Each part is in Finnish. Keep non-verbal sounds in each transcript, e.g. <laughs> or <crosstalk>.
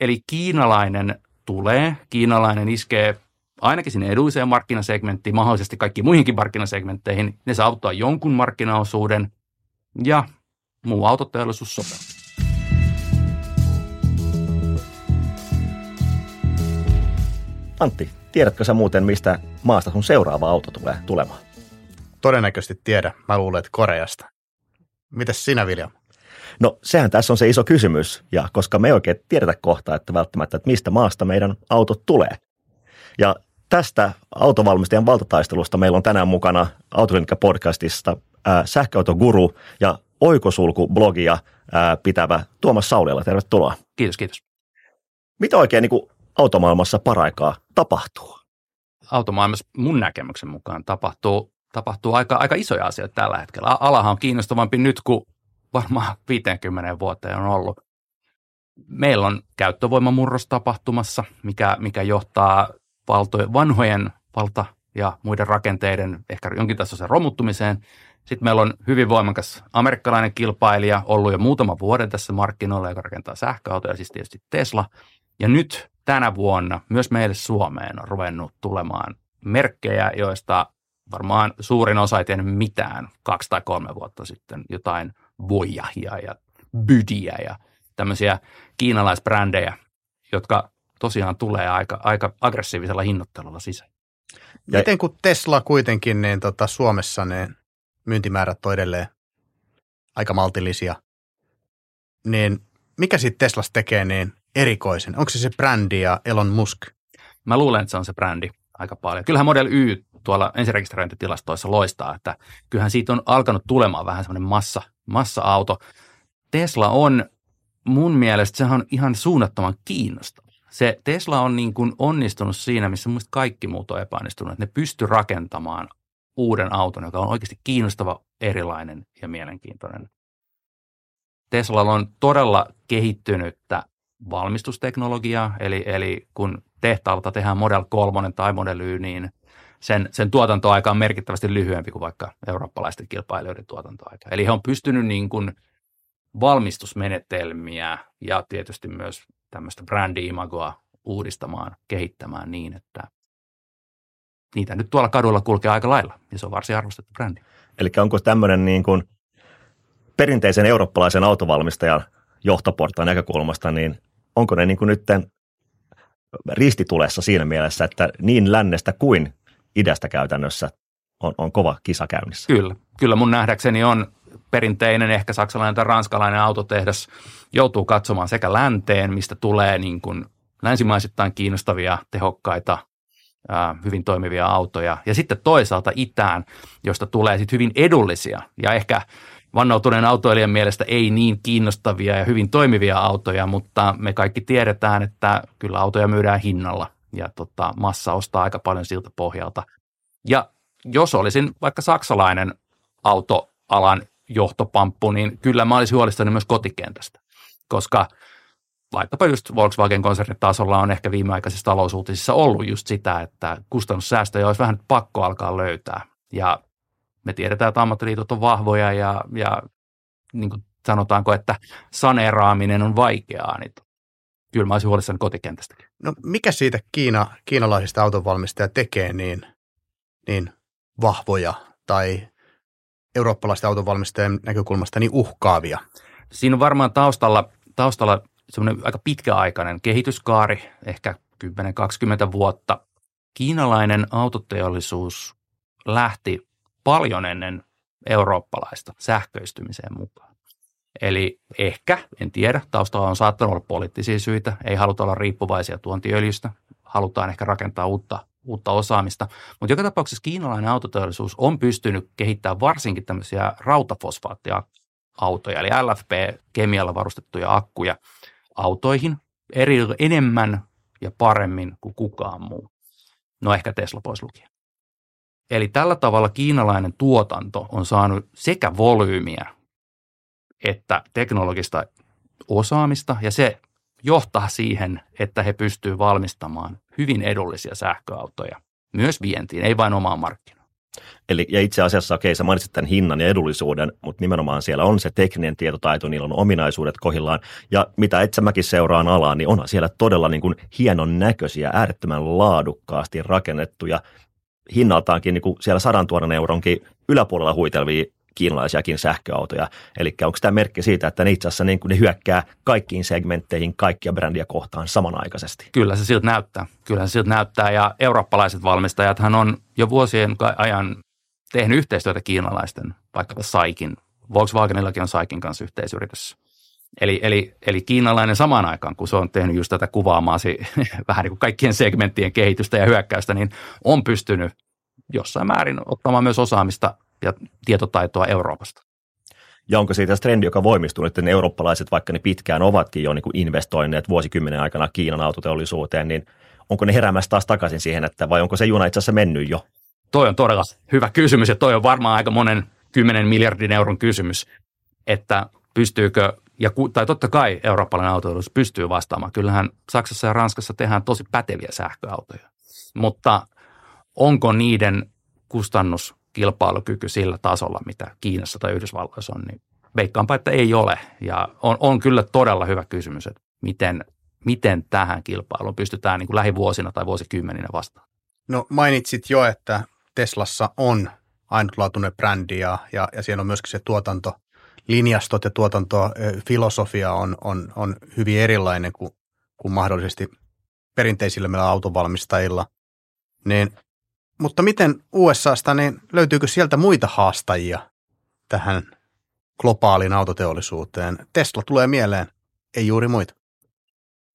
eli kiinalainen tulee, kiinalainen iskee ainakin sinne edulliseen markkinasegmenttiin, mahdollisesti kaikkiin muihinkin markkinasegmentteihin. Ne saavuttaa jonkun markkinaosuuden ja muu autoteollisuus sopeutuu. Antti, tiedätkö sä muuten, mistä maasta sun seuraava auto tulee tulemaan? Todennäköisesti tiedä. Mä luulen, että Koreasta. Mitäs sinä, William? No sehän tässä on se iso kysymys, ja koska me ei oikein tiedetä kohtaa, että välttämättä, että mistä maasta meidän autot tulee. Ja tästä autovalmistajan valtataistelusta meillä on tänään mukana Autoklinikka-podcastista äh, sähköautoguru ja oikosulku-blogia ää, pitävä Tuomas Saulila. Tervetuloa. Kiitos, kiitos. Mitä oikein niin kuin automaailmassa paraikaa tapahtuu? Automaailmassa mun näkemyksen mukaan tapahtuu, tapahtuu aika, aika isoja asioita tällä hetkellä. Alahan on kiinnostavampi nyt kuin varmaan 50 vuoteen on ollut. Meillä on käyttövoimamurros tapahtumassa, mikä, mikä johtaa valtojen, vanhojen valta- ja muiden rakenteiden ehkä jonkin tasoisen romuttumiseen. Sitten meillä on hyvin voimakas amerikkalainen kilpailija ollut jo muutama vuoden tässä markkinoilla, joka rakentaa sähköautoja, siis tietysti Tesla. Ja nyt tänä vuonna myös meille Suomeen on ruvennut tulemaan merkkejä, joista varmaan suurin osa ei tiennyt mitään kaksi tai kolme vuotta sitten. Jotain Vojahia ja Bydiä ja tämmöisiä kiinalaisbrändejä, jotka tosiaan tulee aika, aika aggressiivisella hinnoittelulla sisään. Ja Miten kun Tesla kuitenkin niin tota, Suomessa ne myyntimäärät on edelleen aika maltillisia, niin mikä siitä Teslasta tekee niin erikoisen? Onko se se brändi ja Elon Musk? Mä luulen, että se on se brändi aika paljon. Kyllähän Model Y tuolla ensirekisteröintitilastoissa loistaa, että kyllähän siitä on alkanut tulemaan vähän semmoinen massa, massa-auto. Tesla on mun mielestä, sehän on ihan suunnattoman kiinnostava. Se Tesla on niin kuin onnistunut siinä, missä muista kaikki muut on epäonnistunut, että ne pysty rakentamaan uuden auton, joka on oikeasti kiinnostava, erilainen ja mielenkiintoinen. Tesla on todella kehittynyttä valmistusteknologiaa, eli, eli kun tehtaalta tehdään Model 3 tai Model Y, niin sen, sen tuotantoaika on merkittävästi lyhyempi kuin vaikka eurooppalaisten kilpailijoiden tuotantoaika. Eli he on pystynyt niin kuin valmistusmenetelmiä ja tietysti myös tämmöistä brändi-imagoa uudistamaan, kehittämään niin, että niitä nyt tuolla kadulla kulkee aika lailla ja se on varsin arvostettu brändi. Eli onko tämmöinen niin kuin perinteisen eurooppalaisen autovalmistajan johtoportaan näkökulmasta, niin onko ne niin kuin nyt ristitulessa siinä mielessä, että niin lännestä kuin idästä käytännössä on, on kova kisa käynnissä? Kyllä, kyllä mun nähdäkseni on perinteinen, ehkä saksalainen tai ranskalainen autotehdas joutuu katsomaan sekä länteen, mistä tulee niin kuin länsimaisittain kiinnostavia, tehokkaita, hyvin toimivia autoja, ja sitten toisaalta itään, josta tulee sitten hyvin edullisia ja ehkä vannoutuneen autoilijan mielestä ei niin kiinnostavia ja hyvin toimivia autoja, mutta me kaikki tiedetään, että kyllä autoja myydään hinnalla ja tota, massa ostaa aika paljon siltä pohjalta. Ja jos olisin vaikka saksalainen autoalan johtopamppu, niin kyllä mä olisin huolissani myös kotikentästä, koska vaikkapa just Volkswagen-konsernin tasolla on ehkä viimeaikaisissa talousuutisissa ollut just sitä, että kustannussäästöjä olisi vähän pakko alkaa löytää. Ja me tiedetään, että ammattiliitot on vahvoja ja, ja niin kuin sanotaanko, että saneeraaminen on vaikeaa, niin kyllä mä olisin huolissani kotikentästäkin. No mikä siitä Kiina, kiinalaisista autonvalmistajia tekee niin, niin vahvoja tai eurooppalaisten autonvalmistajien näkökulmasta niin uhkaavia? Siinä on varmaan taustalla, taustalla semmoinen aika pitkäaikainen kehityskaari, ehkä 10-20 vuotta. Kiinalainen autoteollisuus lähti paljon ennen eurooppalaista sähköistymiseen mukaan. Eli ehkä, en tiedä, taustalla on saattanut olla poliittisia syitä, ei haluta olla riippuvaisia tuontiöljystä, halutaan ehkä rakentaa uutta, uutta osaamista. Mutta joka tapauksessa kiinalainen autoteollisuus on pystynyt kehittämään varsinkin tämmöisiä rautafosfaattiautoja, eli LFP-kemialla varustettuja akkuja autoihin eri, enemmän ja paremmin kuin kukaan muu. No ehkä Tesla pois lukien. Eli tällä tavalla kiinalainen tuotanto on saanut sekä volyymiä että teknologista osaamista ja se johtaa siihen, että he pystyvät valmistamaan hyvin edullisia sähköautoja myös vientiin, ei vain omaan markkinaan. Eli, ja itse asiassa, okei, sä mainitsit tämän hinnan ja edullisuuden, mutta nimenomaan siellä on se tekninen tietotaito, niillä on ominaisuudet kohillaan. Ja mitä itse mäkin seuraan alaa, niin onhan siellä todella niin kuin hienon näköisiä, äärettömän laadukkaasti rakennettuja, hinnaltaankin niin kuin siellä sadan euronkin yläpuolella huitelvia kiinalaisiakin sähköautoja. Eli onko tämä merkki siitä, että ne itse asiassa niin kuin ne hyökkää kaikkiin segmentteihin, kaikkia brändiä kohtaan samanaikaisesti? Kyllä se siltä näyttää. Kyllä se siltä näyttää ja eurooppalaiset valmistajathan on jo vuosien ajan tehnyt yhteistyötä kiinalaisten, vaikkapa Saikin. Volkswagenillakin on Saikin kanssa yhteisyritys. Eli, eli, eli kiinalainen samaan aikaan, kun se on tehnyt just tätä kuvaamaasi <laughs> vähän niin kuin kaikkien segmenttien kehitystä ja hyökkäystä, niin on pystynyt jossain määrin ottamaan myös osaamista ja tietotaitoa Euroopasta. Ja onko siitä trendi, joka voimistuu, että ne eurooppalaiset, vaikka ne pitkään ovatkin jo niin kuin investoineet vuosikymmenen aikana Kiinan autoteollisuuteen, niin onko ne heräämässä taas takaisin siihen, että vai onko se juna itse asiassa mennyt jo? Toi on todella hyvä kysymys ja toi on varmaan aika monen 10 miljardin euron kysymys, että pystyykö, ja, tai totta kai eurooppalainen autoteollisuus pystyy vastaamaan. Kyllähän Saksassa ja Ranskassa tehdään tosi päteviä sähköautoja, mutta onko niiden kustannus kilpailukyky sillä tasolla, mitä Kiinassa tai Yhdysvalloissa on, niin veikkaanpa, että ei ole. Ja on, on kyllä todella hyvä kysymys, että miten, miten tähän kilpailuun pystytään niin kuin lähivuosina tai vuosikymmeninä vastaan. No mainitsit jo, että Teslassa on ainutlaatuinen brändi ja, ja, ja siellä on myöskin se tuotanto, linjastot ja tuotantofilosofia on, on, on hyvin erilainen kuin, kuin mahdollisesti perinteisillä meillä autovalmistajilla. Niin mutta miten USAsta, niin löytyykö sieltä muita haastajia tähän globaaliin autoteollisuuteen? Tesla tulee mieleen, ei juuri muita.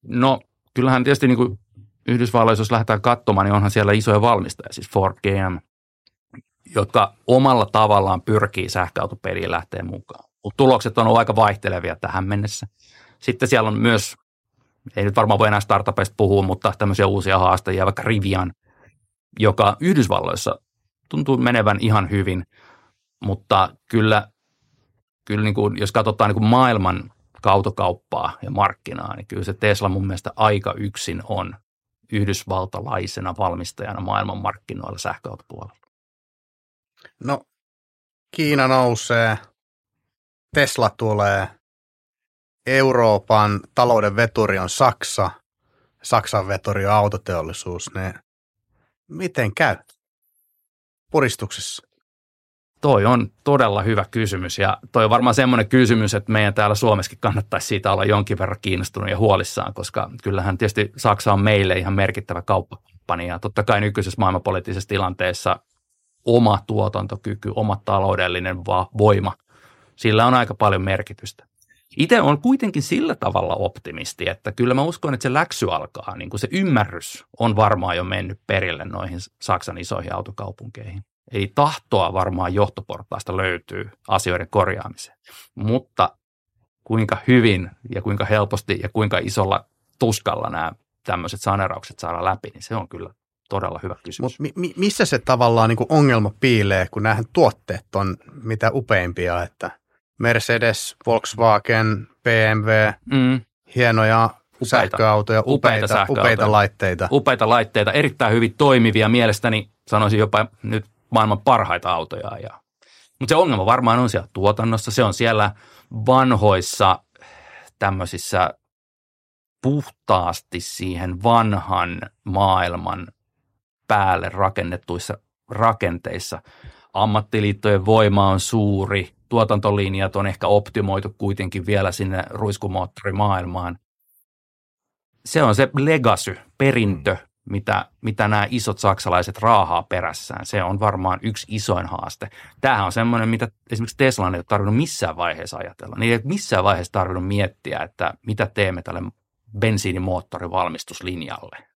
No kyllähän tietysti niin kuin Yhdysvalloissa, jos lähdetään katsomaan, niin onhan siellä isoja valmistajia, siis Ford, GM, jotka omalla tavallaan pyrkii sähköautopeliin lähteä mukaan. Mutta tulokset on ollut aika vaihtelevia tähän mennessä. Sitten siellä on myös, ei nyt varmaan voi enää startupeista puhua, mutta tämmöisiä uusia haastajia, vaikka Rivian, joka Yhdysvalloissa tuntuu menevän ihan hyvin, mutta kyllä, kyllä niin kuin, jos katsotaan niin kuin maailman autokauppaa ja markkinaa, niin kyllä se Tesla mun mielestä aika yksin on yhdysvaltalaisena valmistajana maailman markkinoilla sähköautopuolella. No, Kiina nousee, Tesla tulee, Euroopan talouden veturi on Saksa, Saksan veturi on autoteollisuus. Ne Miten käy puristuksessa? Toi on todella hyvä kysymys ja toi on varmaan semmoinen kysymys, että meidän täällä Suomessakin kannattaisi siitä olla jonkin verran kiinnostunut ja huolissaan, koska kyllähän tietysti Saksa on meille ihan merkittävä kauppakumppani ja totta kai nykyisessä maailmanpoliittisessa tilanteessa oma tuotantokyky, oma taloudellinen voima, sillä on aika paljon merkitystä. Itse on kuitenkin sillä tavalla optimisti, että kyllä mä uskon, että se läksy alkaa, niin kuin se ymmärrys on varmaan jo mennyt perille noihin Saksan isoihin autokaupunkeihin. Eli tahtoa varmaan johtoportaasta löytyy asioiden korjaamiseen. Mutta kuinka hyvin ja kuinka helposti ja kuinka isolla tuskalla nämä tämmöiset saneraukset saadaan läpi, niin se on kyllä todella hyvä kysymys. Mutta mi- missä se tavallaan niin ongelma piilee, kun nämä tuotteet on mitä upeimpia, että – Mercedes, Volkswagen, BMW, mm. hienoja upeita. sähköautoja, upeita, upeita, sähköautoja. upeita laitteita. Upeita laitteita, erittäin hyvin toimivia, mielestäni sanoisin jopa nyt maailman parhaita autoja. Ja, mutta se ongelma varmaan on siellä tuotannossa, se on siellä vanhoissa tämmöisissä puhtaasti siihen vanhan maailman päälle rakennettuissa rakenteissa. Ammattiliittojen voima on suuri, tuotantolinjat on ehkä optimoitu kuitenkin vielä sinne ruiskumoottorimaailmaan. Se on se legacy, perintö, mitä, mitä nämä isot saksalaiset raahaa perässään. Se on varmaan yksi isoin haaste. Tämähän on semmoinen, mitä esimerkiksi Tesla ei ole tarvinnut missään vaiheessa ajatella. Niin ei missään vaiheessa tarvinnut miettiä, että mitä teemme tälle bensiinimoottorivalmistuslinjalle.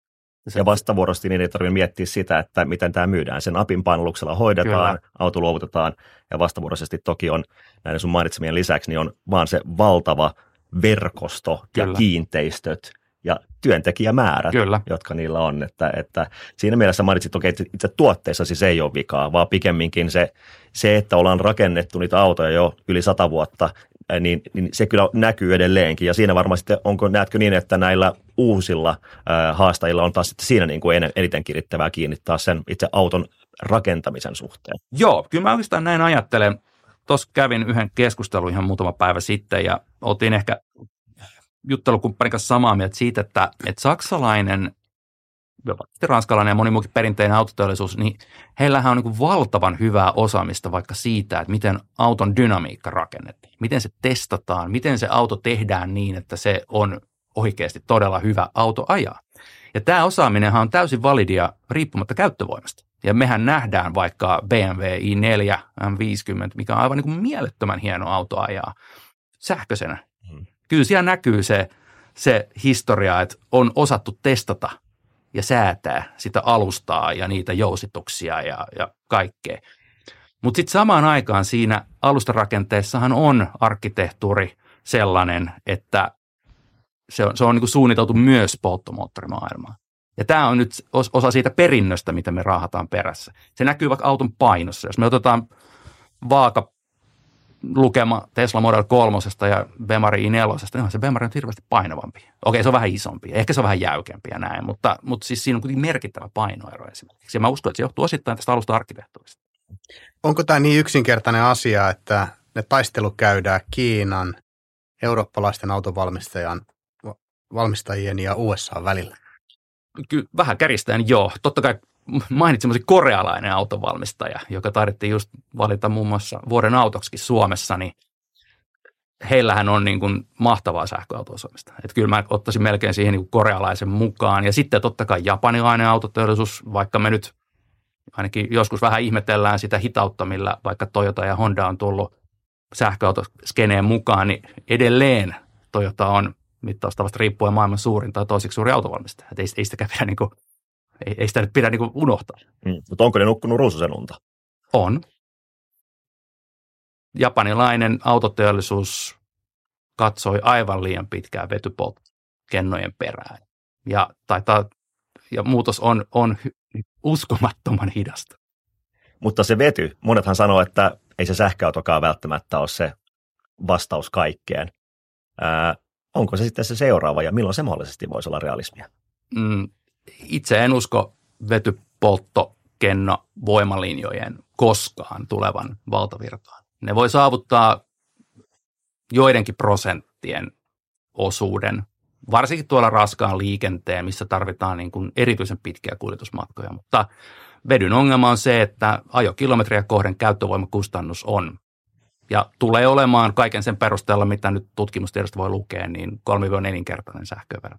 Se... Ja vastavuorosti niin ei tarvitse miettiä sitä, että miten tämä myydään. Sen apin painalluksella hoidetaan, Kyllä. auto luovutetaan ja vastavuoroisesti toki on näiden sun mainitsemien lisäksi niin on vaan se valtava verkosto Kyllä. ja kiinteistöt ja työntekijämäärät, Kyllä. jotka niillä on. Että, että siinä mielessä mainitsit, että okay, itse tuotteissa siis ei ole vikaa, vaan pikemminkin se, se, että ollaan rakennettu niitä autoja jo yli sata vuotta, niin, niin se kyllä näkyy edelleenkin. Ja siinä varmaan sitten, onko, näetkö niin, että näillä uusilla ää, haastajilla on taas sitten siinä niin kuin eniten kirittävää kiinnittää sen itse auton rakentamisen suhteen? Joo, kyllä mä oikeastaan näin ajattelen. Tuossa kävin yhden keskustelun ihan muutama päivä sitten ja oltiin ehkä juttelukumppanin kanssa samaa mieltä siitä, että, että saksalainen, jopa ranskalainen ja moni muukin perinteinen autoteollisuus, niin heillähän on niin valtavan hyvää osaamista vaikka siitä, että miten auton dynamiikka rakennettiin, miten se testataan, miten se auto tehdään niin, että se on oikeasti todella hyvä auto ajaa. Ja tämä osaaminenhan on täysin validia riippumatta käyttövoimasta. Ja mehän nähdään vaikka BMW i4 M50, mikä on aivan niin kuin mielettömän hieno auto ajaa sähköisenä. Hmm. Kyllä siellä näkyy se, se historia, että on osattu testata ja säätää sitä alustaa ja niitä jousituksia ja, ja kaikkea. Mutta sitten samaan aikaan siinä alustarakenteessahan on arkkitehtuuri sellainen, että se on, se on niin kuin suunniteltu myös polttomoottorimaailmaan. Ja tämä on nyt osa siitä perinnöstä, mitä me raahataan perässä. Se näkyy vaikka auton painossa. Jos me otetaan vaaka lukema Tesla Model 3 ja Bemari i4, niin se Bemari on hirveästi painavampi. Okei, se on vähän isompi. Ehkä se on vähän jäykempi ja näin, mutta, mutta siis siinä on kuitenkin merkittävä painoero esimerkiksi. Ja mä uskon, että se johtuu osittain tästä alusta arkkitehtuurista. Onko tämä niin yksinkertainen asia, että ne taistelu käydään Kiinan, eurooppalaisten autovalmistajan valmistajien ja USA välillä? Kyllä vähän kärjistäen joo. Totta kai mainitsin korealainen autovalmistaja, joka taidettiin just valita muun muassa vuoden autoksikin Suomessa, niin heillähän on niin kuin mahtavaa sähköautoisoimista. Että kyllä mä ottaisin melkein siihen niin korealaisen mukaan. Ja sitten totta kai japanilainen autoteollisuus, vaikka me nyt ainakin joskus vähän ihmetellään sitä hitautta, millä vaikka Toyota ja Honda on tullut sähköautoskeneen mukaan, niin edelleen Toyota on mittaustavasta riippuen maailman suurin tai toiseksi suuri autovalmistaja. ei, ei sitäkään pidä niin ei, ei sitä nyt pidä niin unohtaa. Mm, mutta onko ne nukkunut ruususen unta? On. Japanilainen autoteollisuus katsoi aivan liian pitkään vetypoltkennojen perään. Ja, taitaa, ja muutos on, on uskomattoman hidasta. Mutta se vety, monethan sanoo, että ei se sähköautokaan välttämättä ole se vastaus kaikkeen. Ää, onko se sitten se seuraava ja milloin se mahdollisesti voisi olla realismia? Mm, itse en usko vetypolttokenno voimalinjojen koskaan tulevan valtavirtaan. Ne voi saavuttaa joidenkin prosenttien osuuden, varsinkin tuolla raskaan liikenteen, missä tarvitaan niin kuin erityisen pitkiä kuljetusmatkoja, mutta vedyn ongelma on se, että ajokilometriä kohden käyttövoimakustannus on ja tulee olemaan kaiken sen perusteella, mitä nyt tutkimustiedosta voi lukea, niin 3-4-kertainen sähkövero.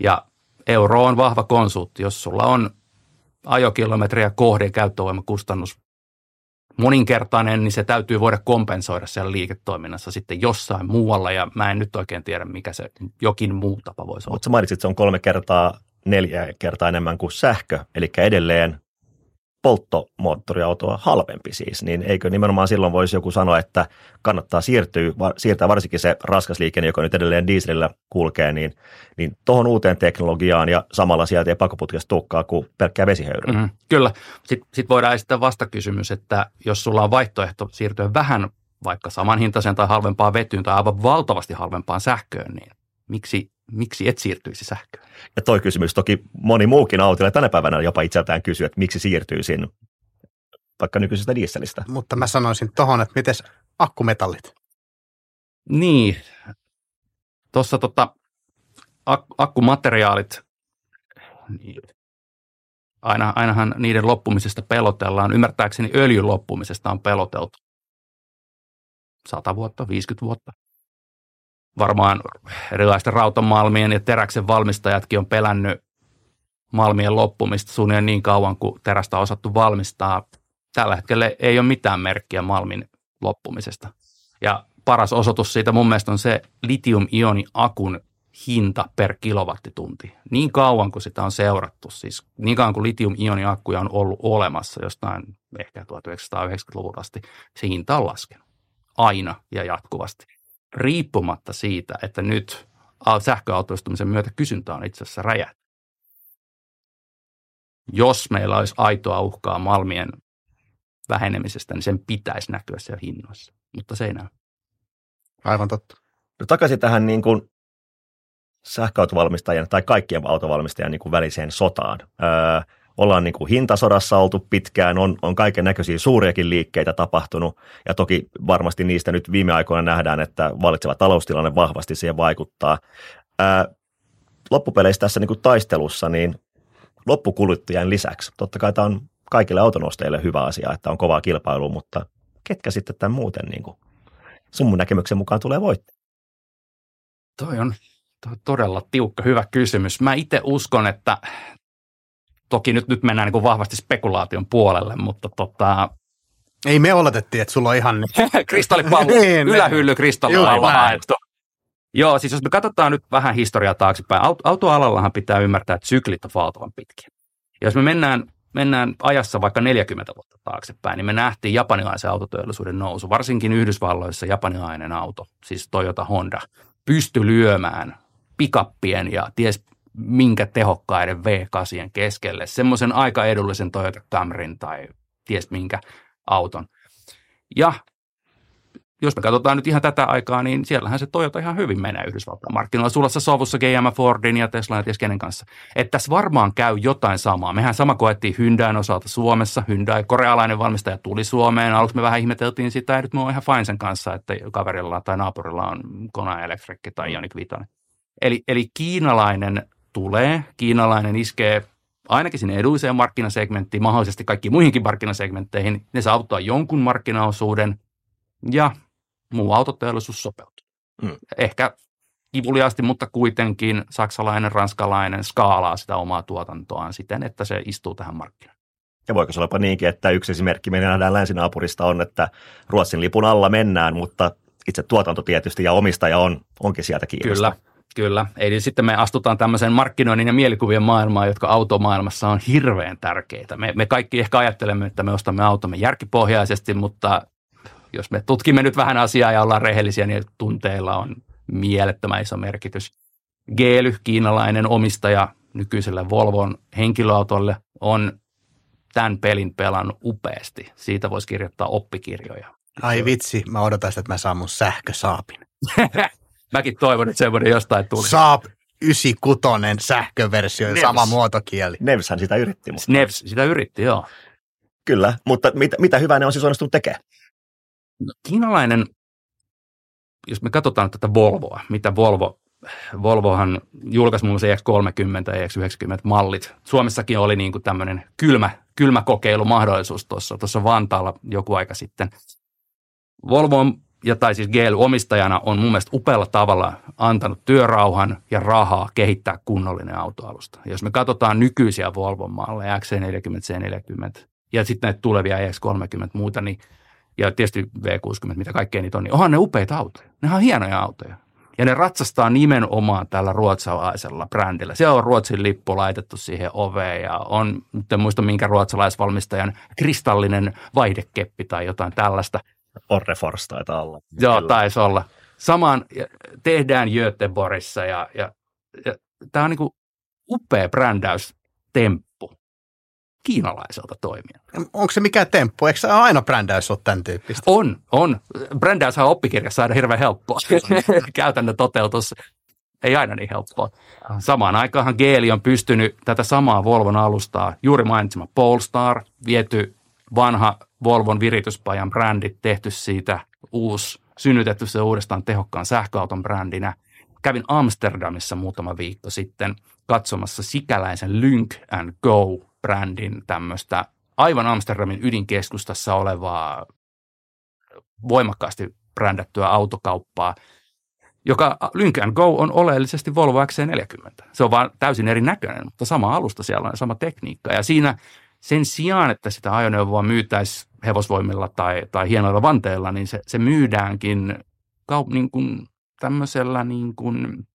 Ja euro on vahva konsultti. Jos sulla on ajokilometriä kohden käyttövoimakustannus moninkertainen, niin se täytyy voida kompensoida siellä liiketoiminnassa sitten jossain muualla, ja mä en nyt oikein tiedä, mikä se jokin muu tapa voisi olla. Mutta sä mainitsit, että se on kolme kertaa, neljä kertaa enemmän kuin sähkö, eli edelleen polttomoottoriautoa halvempi siis, niin eikö nimenomaan silloin voisi joku sanoa, että kannattaa siirtyä, siirtää varsinkin se raskas liikenne, joka nyt edelleen dieselillä kulkee, niin, niin tuohon uuteen teknologiaan ja samalla sieltä ei pakoputkesta tukkaa kuin pelkkää vesihöyryä. Mm-hmm, kyllä. Sitten sit voidaan esittää vastakysymys, että jos sulla on vaihtoehto siirtyä vähän vaikka samanhintaisen tai halvempaan vetyyn tai aivan valtavasti halvempaan sähköön, niin miksi miksi et siirtyisi sähköön? Ja toi kysymys toki moni muukin autoilla tänä päivänä jopa itseltään kysyy, että miksi siirtyisin vaikka nykyisestä dieselistä. Mutta mä sanoisin tohon, että miten akkumetallit? Niin, tuossa tota, ak- akkumateriaalit, niin, aina, ainahan niiden loppumisesta pelotellaan. Ymmärtääkseni öljyn loppumisesta on peloteltu 100 vuotta, 50 vuotta varmaan erilaisten rautamalmien ja teräksen valmistajatkin on pelännyt malmien loppumista suunnilleen niin kauan kuin terästä on osattu valmistaa. Tällä hetkellä ei ole mitään merkkiä malmin loppumisesta. Ja paras osoitus siitä mun mielestä on se litium-ioni akun hinta per kilowattitunti. Niin kauan kuin sitä on seurattu, siis niin kauan kuin litium-ioni akkuja on ollut olemassa jostain ehkä 1990-luvulta asti, se hinta on laskenut aina ja jatkuvasti riippumatta siitä, että nyt sähköautoistumisen myötä kysyntä on itse asiassa räjähtänyt. Jos meillä olisi aitoa uhkaa malmien vähenemisestä, niin sen pitäisi näkyä siellä hinnoissa, mutta se ei näy. Aivan totta. No takaisin tähän niin kuin sähköautovalmistajien tai kaikkien autovalmistajien niin kuin väliseen sotaan. Öö, ollaan niin kuin hintasodassa oltu pitkään, on, on kaiken näköisiä suuriakin liikkeitä tapahtunut ja toki varmasti niistä nyt viime aikoina nähdään, että valitseva taloustilanne vahvasti siihen vaikuttaa. Ää, loppupeleissä tässä niin kuin taistelussa, niin loppukuluttajien lisäksi, totta kai tämä on kaikille autonostajille hyvä asia, että on kovaa kilpailua, mutta ketkä sitten tämän muuten niin kuin sun mun näkemyksen mukaan tulee voittaa? Toi on todella tiukka, hyvä kysymys. Mä itse uskon, että toki nyt, nyt mennään niin kuin vahvasti spekulaation puolelle, mutta tota, ei me oletettiin, että sulla on ihan... <laughs> kristallipallo, <laughs> niin, ylähylly kristallipallo. Joo, siis jos me katsotaan nyt vähän historiaa taaksepäin, autoalallahan pitää ymmärtää, että syklit on valtavan pitkiä. Jos me mennään, mennään ajassa vaikka 40 vuotta taaksepäin, niin me nähtiin japanilaisen autoteollisuuden nousu, varsinkin Yhdysvalloissa japanilainen auto, siis Toyota Honda, pysty lyömään pikappien ja ties minkä tehokkaiden V8 keskelle, semmoisen aika edullisen Toyota Camryn tai ties minkä auton. Ja jos me katsotaan nyt ihan tätä aikaa, niin siellähän se Toyota ihan hyvin menee Yhdysvaltain markkinoilla. Sulassa sovussa GM Fordin ja Tesla ja ties kenen kanssa. Että tässä varmaan käy jotain samaa. Mehän sama koettiin Hyundain osalta Suomessa. Hyundai, korealainen valmistaja, tuli Suomeen. Aluksi me vähän ihmeteltiin sitä, ja nyt me on ihan fine sen kanssa, että kaverilla tai naapurilla on Kona Electric tai Ioniq 5. Eli, eli kiinalainen tulee, kiinalainen iskee ainakin sinne edulliseen markkinasegmenttiin, mahdollisesti kaikki muihinkin markkinasegmentteihin. Ne saavuttaa jonkun markkinaosuuden ja muu autoteollisuus sopeutuu. Mm. Ehkä kivuliaasti, mutta kuitenkin saksalainen, ranskalainen skaalaa sitä omaa tuotantoaan siten, että se istuu tähän markkinaan. Ja voiko se olla niinkin, että yksi esimerkki me nähdään länsinaapurista on, että Ruotsin lipun alla mennään, mutta itse tuotanto tietysti ja omistaja on, onkin sieltä kiinnostunut. Kyllä, Kyllä. Eli sitten me astutaan tämmöiseen markkinoinnin ja mielikuvien maailmaan, jotka automaailmassa on hirveän tärkeitä. Me, me kaikki ehkä ajattelemme, että me ostamme automme järkipohjaisesti, mutta jos me tutkimme nyt vähän asiaa ja ollaan rehellisiä, niin tunteilla on mielettömän iso merkitys. Geely, kiinalainen omistaja nykyiselle Volvon henkilöautolle, on tämän pelin pelannut upeasti. Siitä voisi kirjoittaa oppikirjoja. Ai vitsi, mä odotan sitä, että mä saan mun sähkösaapin. <laughs> Mäkin toivon, että semmoinen jostain tuli. Saab 96 sähköversio, Nevs. sama muotokieli. Nevshän sitä yritti. Mutta. Nevs sitä yritti, joo. Kyllä, mutta mit, mitä hyvää ne on siis onnistunut tekemään? No, kiinalainen, jos me katsotaan tätä Volvoa, mitä Volvo, Volvohan julkaisi muun muassa EX30 ja EX90 mallit. Suomessakin oli niin kuin tämmöinen kylmä, kylmä kokeilumahdollisuus tuossa, tuossa Vantaalla joku aika sitten. Volvo on ja tai siis GL omistajana on mun mielestä upealla tavalla antanut työrauhan ja rahaa kehittää kunnollinen autoalusta. Jos me katsotaan nykyisiä Volvon malleja, XC40, C40 ja sitten näitä tulevia EX30 muuta, niin ja tietysti V60, mitä kaikkea niitä on, niin onhan ne upeita autoja. Ne on hienoja autoja. Ja ne ratsastaa nimenomaan tällä ruotsalaisella brändillä. Se on Ruotsin lippu laitettu siihen oveen ja on, nyt en muista minkä ruotsalaisvalmistajan kristallinen vaihdekeppi tai jotain tällaista – Orrefors taitaa olla. Joo, Kyllä. taisi olla. Samaan tehdään Göteborgissa ja, ja, ja tämä on niin kuin upea brändäystemppu kiinalaiselta toimia. Onko se mikään temppu? Eikö se aina brändäys ole tämän tyyppistä? On, on. Brändäyshän on oppikirjassa aina hirveän helppoa. <laughs> Käytännön toteutus ei aina niin helppoa. Samaan aikaan Geeli on pystynyt tätä samaa Volvon alustaa, juuri mainitsema Polestar, viety vanha Volvon virityspajan brändit, tehty siitä uusi, synnytetty se uudestaan tehokkaan sähköauton brändinä. Kävin Amsterdamissa muutama viikko sitten katsomassa sikäläisen Lynk and Go-brändin tämmöistä aivan Amsterdamin ydinkeskustassa olevaa voimakkaasti brändättyä autokauppaa, joka Lynk Go on oleellisesti Volvo XC40. Se on vaan täysin eri näköinen, mutta sama alusta siellä on sama tekniikka. Ja siinä sen sijaan, että sitä ajoneuvoa myytäisiin hevosvoimilla tai, tai hienoilla vanteilla, niin se, se myydäänkin kaup, niin kuin tämmöisellä niin kuin,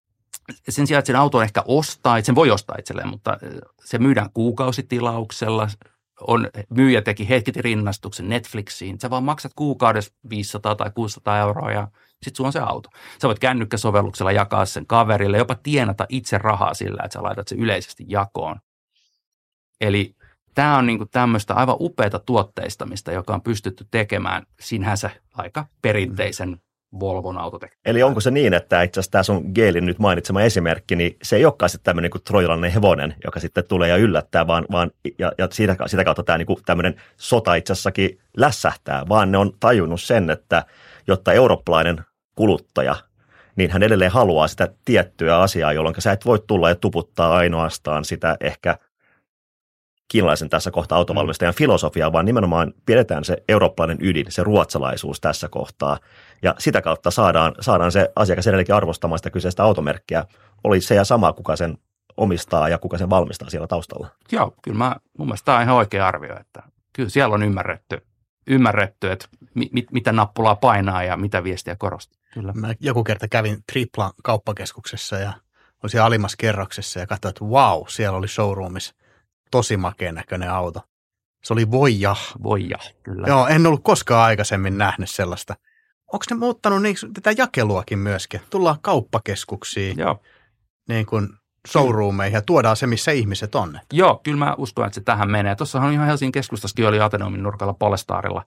sen sijaan, että sen auton ehkä ostaa, sen voi ostaa itselleen, mutta se myydään kuukausitilauksella. On, myyjä teki hetki rinnastuksen Netflixiin. Sä vaan maksat kuukaudessa 500 tai 600 euroa ja sitten sulla on se auto. Sä voit kännykkäsovelluksella jakaa sen kaverille, jopa tienata itse rahaa sillä, että sä laitat se yleisesti jakoon. Eli tämä on niin kuin tämmöistä aivan upeata tuotteistamista, joka on pystytty tekemään sinänsä aika perinteisen Volvon autotekniikkaa. Eli onko se niin, että itse asiassa tämä sun Geelin nyt mainitsema esimerkki, niin se ei olekaan sitten tämmöinen kuin trojalainen hevonen, joka sitten tulee ja yllättää, vaan, vaan ja, ja sitä, sitä kautta tämä niin tämmöinen sota itse asiassakin lässähtää, vaan ne on tajunnut sen, että jotta eurooppalainen kuluttaja, niin hän edelleen haluaa sitä tiettyä asiaa, jolloin sä et voi tulla ja tuputtaa ainoastaan sitä ehkä kiinalaisen tässä kohtaa autovalmistajan filosofiaa, vaan nimenomaan pidetään se eurooppalainen ydin, se ruotsalaisuus tässä kohtaa. Ja sitä kautta saadaan, saadaan se asiakas edelleenkin arvostamaan sitä kyseistä automerkkiä. Oli se ja sama, kuka sen omistaa ja kuka sen valmistaa siellä taustalla. Joo, kyllä mä, mun mielestä tämä on ihan oikea arvio, että kyllä siellä on ymmärretty, ymmärretty että mi, mit, mitä nappulaa painaa ja mitä viestiä korostaa. Kyllä. Mä joku kerta kävin Triplan kauppakeskuksessa ja olin siellä alimmassa kerroksessa ja katsoin, että wow, siellä oli showroomissa tosi makeen näköinen auto. Se oli Voija. Voija, kyllä. Joo, en ollut koskaan aikaisemmin nähnyt sellaista. Onko ne muuttanut niin, tätä jakeluakin myöskin? Tullaan kauppakeskuksiin, Joo. niin kuin showroomeihin ja tuodaan se, missä ihmiset on. Joo, kyllä mä uskon, että se tähän menee. Tuossahan ihan Helsingin keskustassakin oli Ateneumin nurkalla Polestarilla.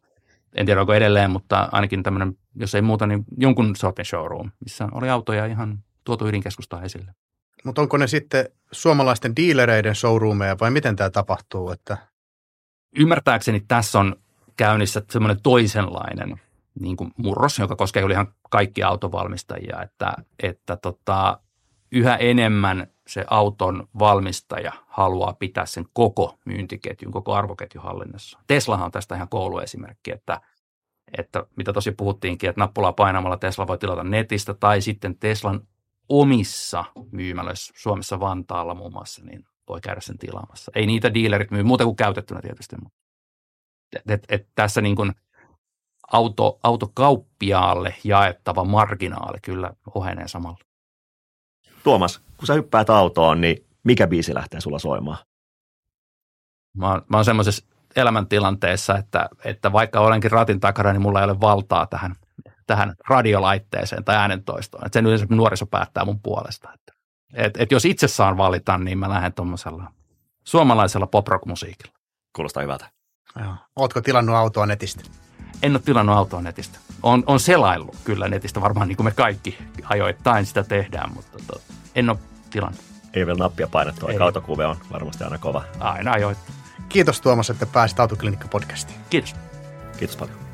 En tiedä, onko edelleen, mutta ainakin tämmöinen, jos ei muuta, niin jonkun sortin showroom, missä oli autoja ihan tuotu ydinkeskustaa esille. Mutta onko ne sitten suomalaisten diilereiden showroomeja vai miten tämä tapahtuu? Että... Ymmärtääkseni tässä on käynnissä semmoinen toisenlainen niin kuin murros, joka koskee ihan kaikkia autovalmistajia, että, että tota, yhä enemmän se auton valmistaja haluaa pitää sen koko myyntiketjun, koko arvoketjun hallinnassa. Teslahan on tästä ihan kouluesimerkki, että, että mitä tosi puhuttiinkin, että nappulaa painamalla Tesla voi tilata netistä tai sitten Teslan omissa myymälöissä, Suomessa Vantaalla muun muassa, niin voi käydä sen tilaamassa. Ei niitä dealerit myy, muuta kuin käytettynä tietysti. Et, et, et tässä niin kuin auto, autokauppiaalle jaettava marginaali kyllä ohenee samalla. Tuomas, kun sä hyppäät autoon, niin mikä biisi lähtee sulla soimaan? Mä oon, mä oon semmoisessa elämäntilanteessa, että, että vaikka olenkin ratin takana, niin mulla ei ole valtaa tähän, tähän radiolaitteeseen tai äänentoistoon. Että sen yleensä nuoriso päättää mun puolesta. Että, et, et jos itse saan valita, niin mä lähden tuommoisella suomalaisella pop-rock-musiikilla. Kuulostaa hyvältä. Joo. Ootko tilannut autoa netistä? En ole tilannut autoa netistä. On, on selaillut kyllä netistä, varmaan niin kuin me kaikki ajoittain sitä tehdään, mutta to, en ole tilannut. Ei vielä nappia painettu, aika autokuve on varmasti aina kova. Aina ajoittain. Kiitos Tuomas, että pääsit Autoklinikka-podcastiin. Kiitos. Kiitos paljon.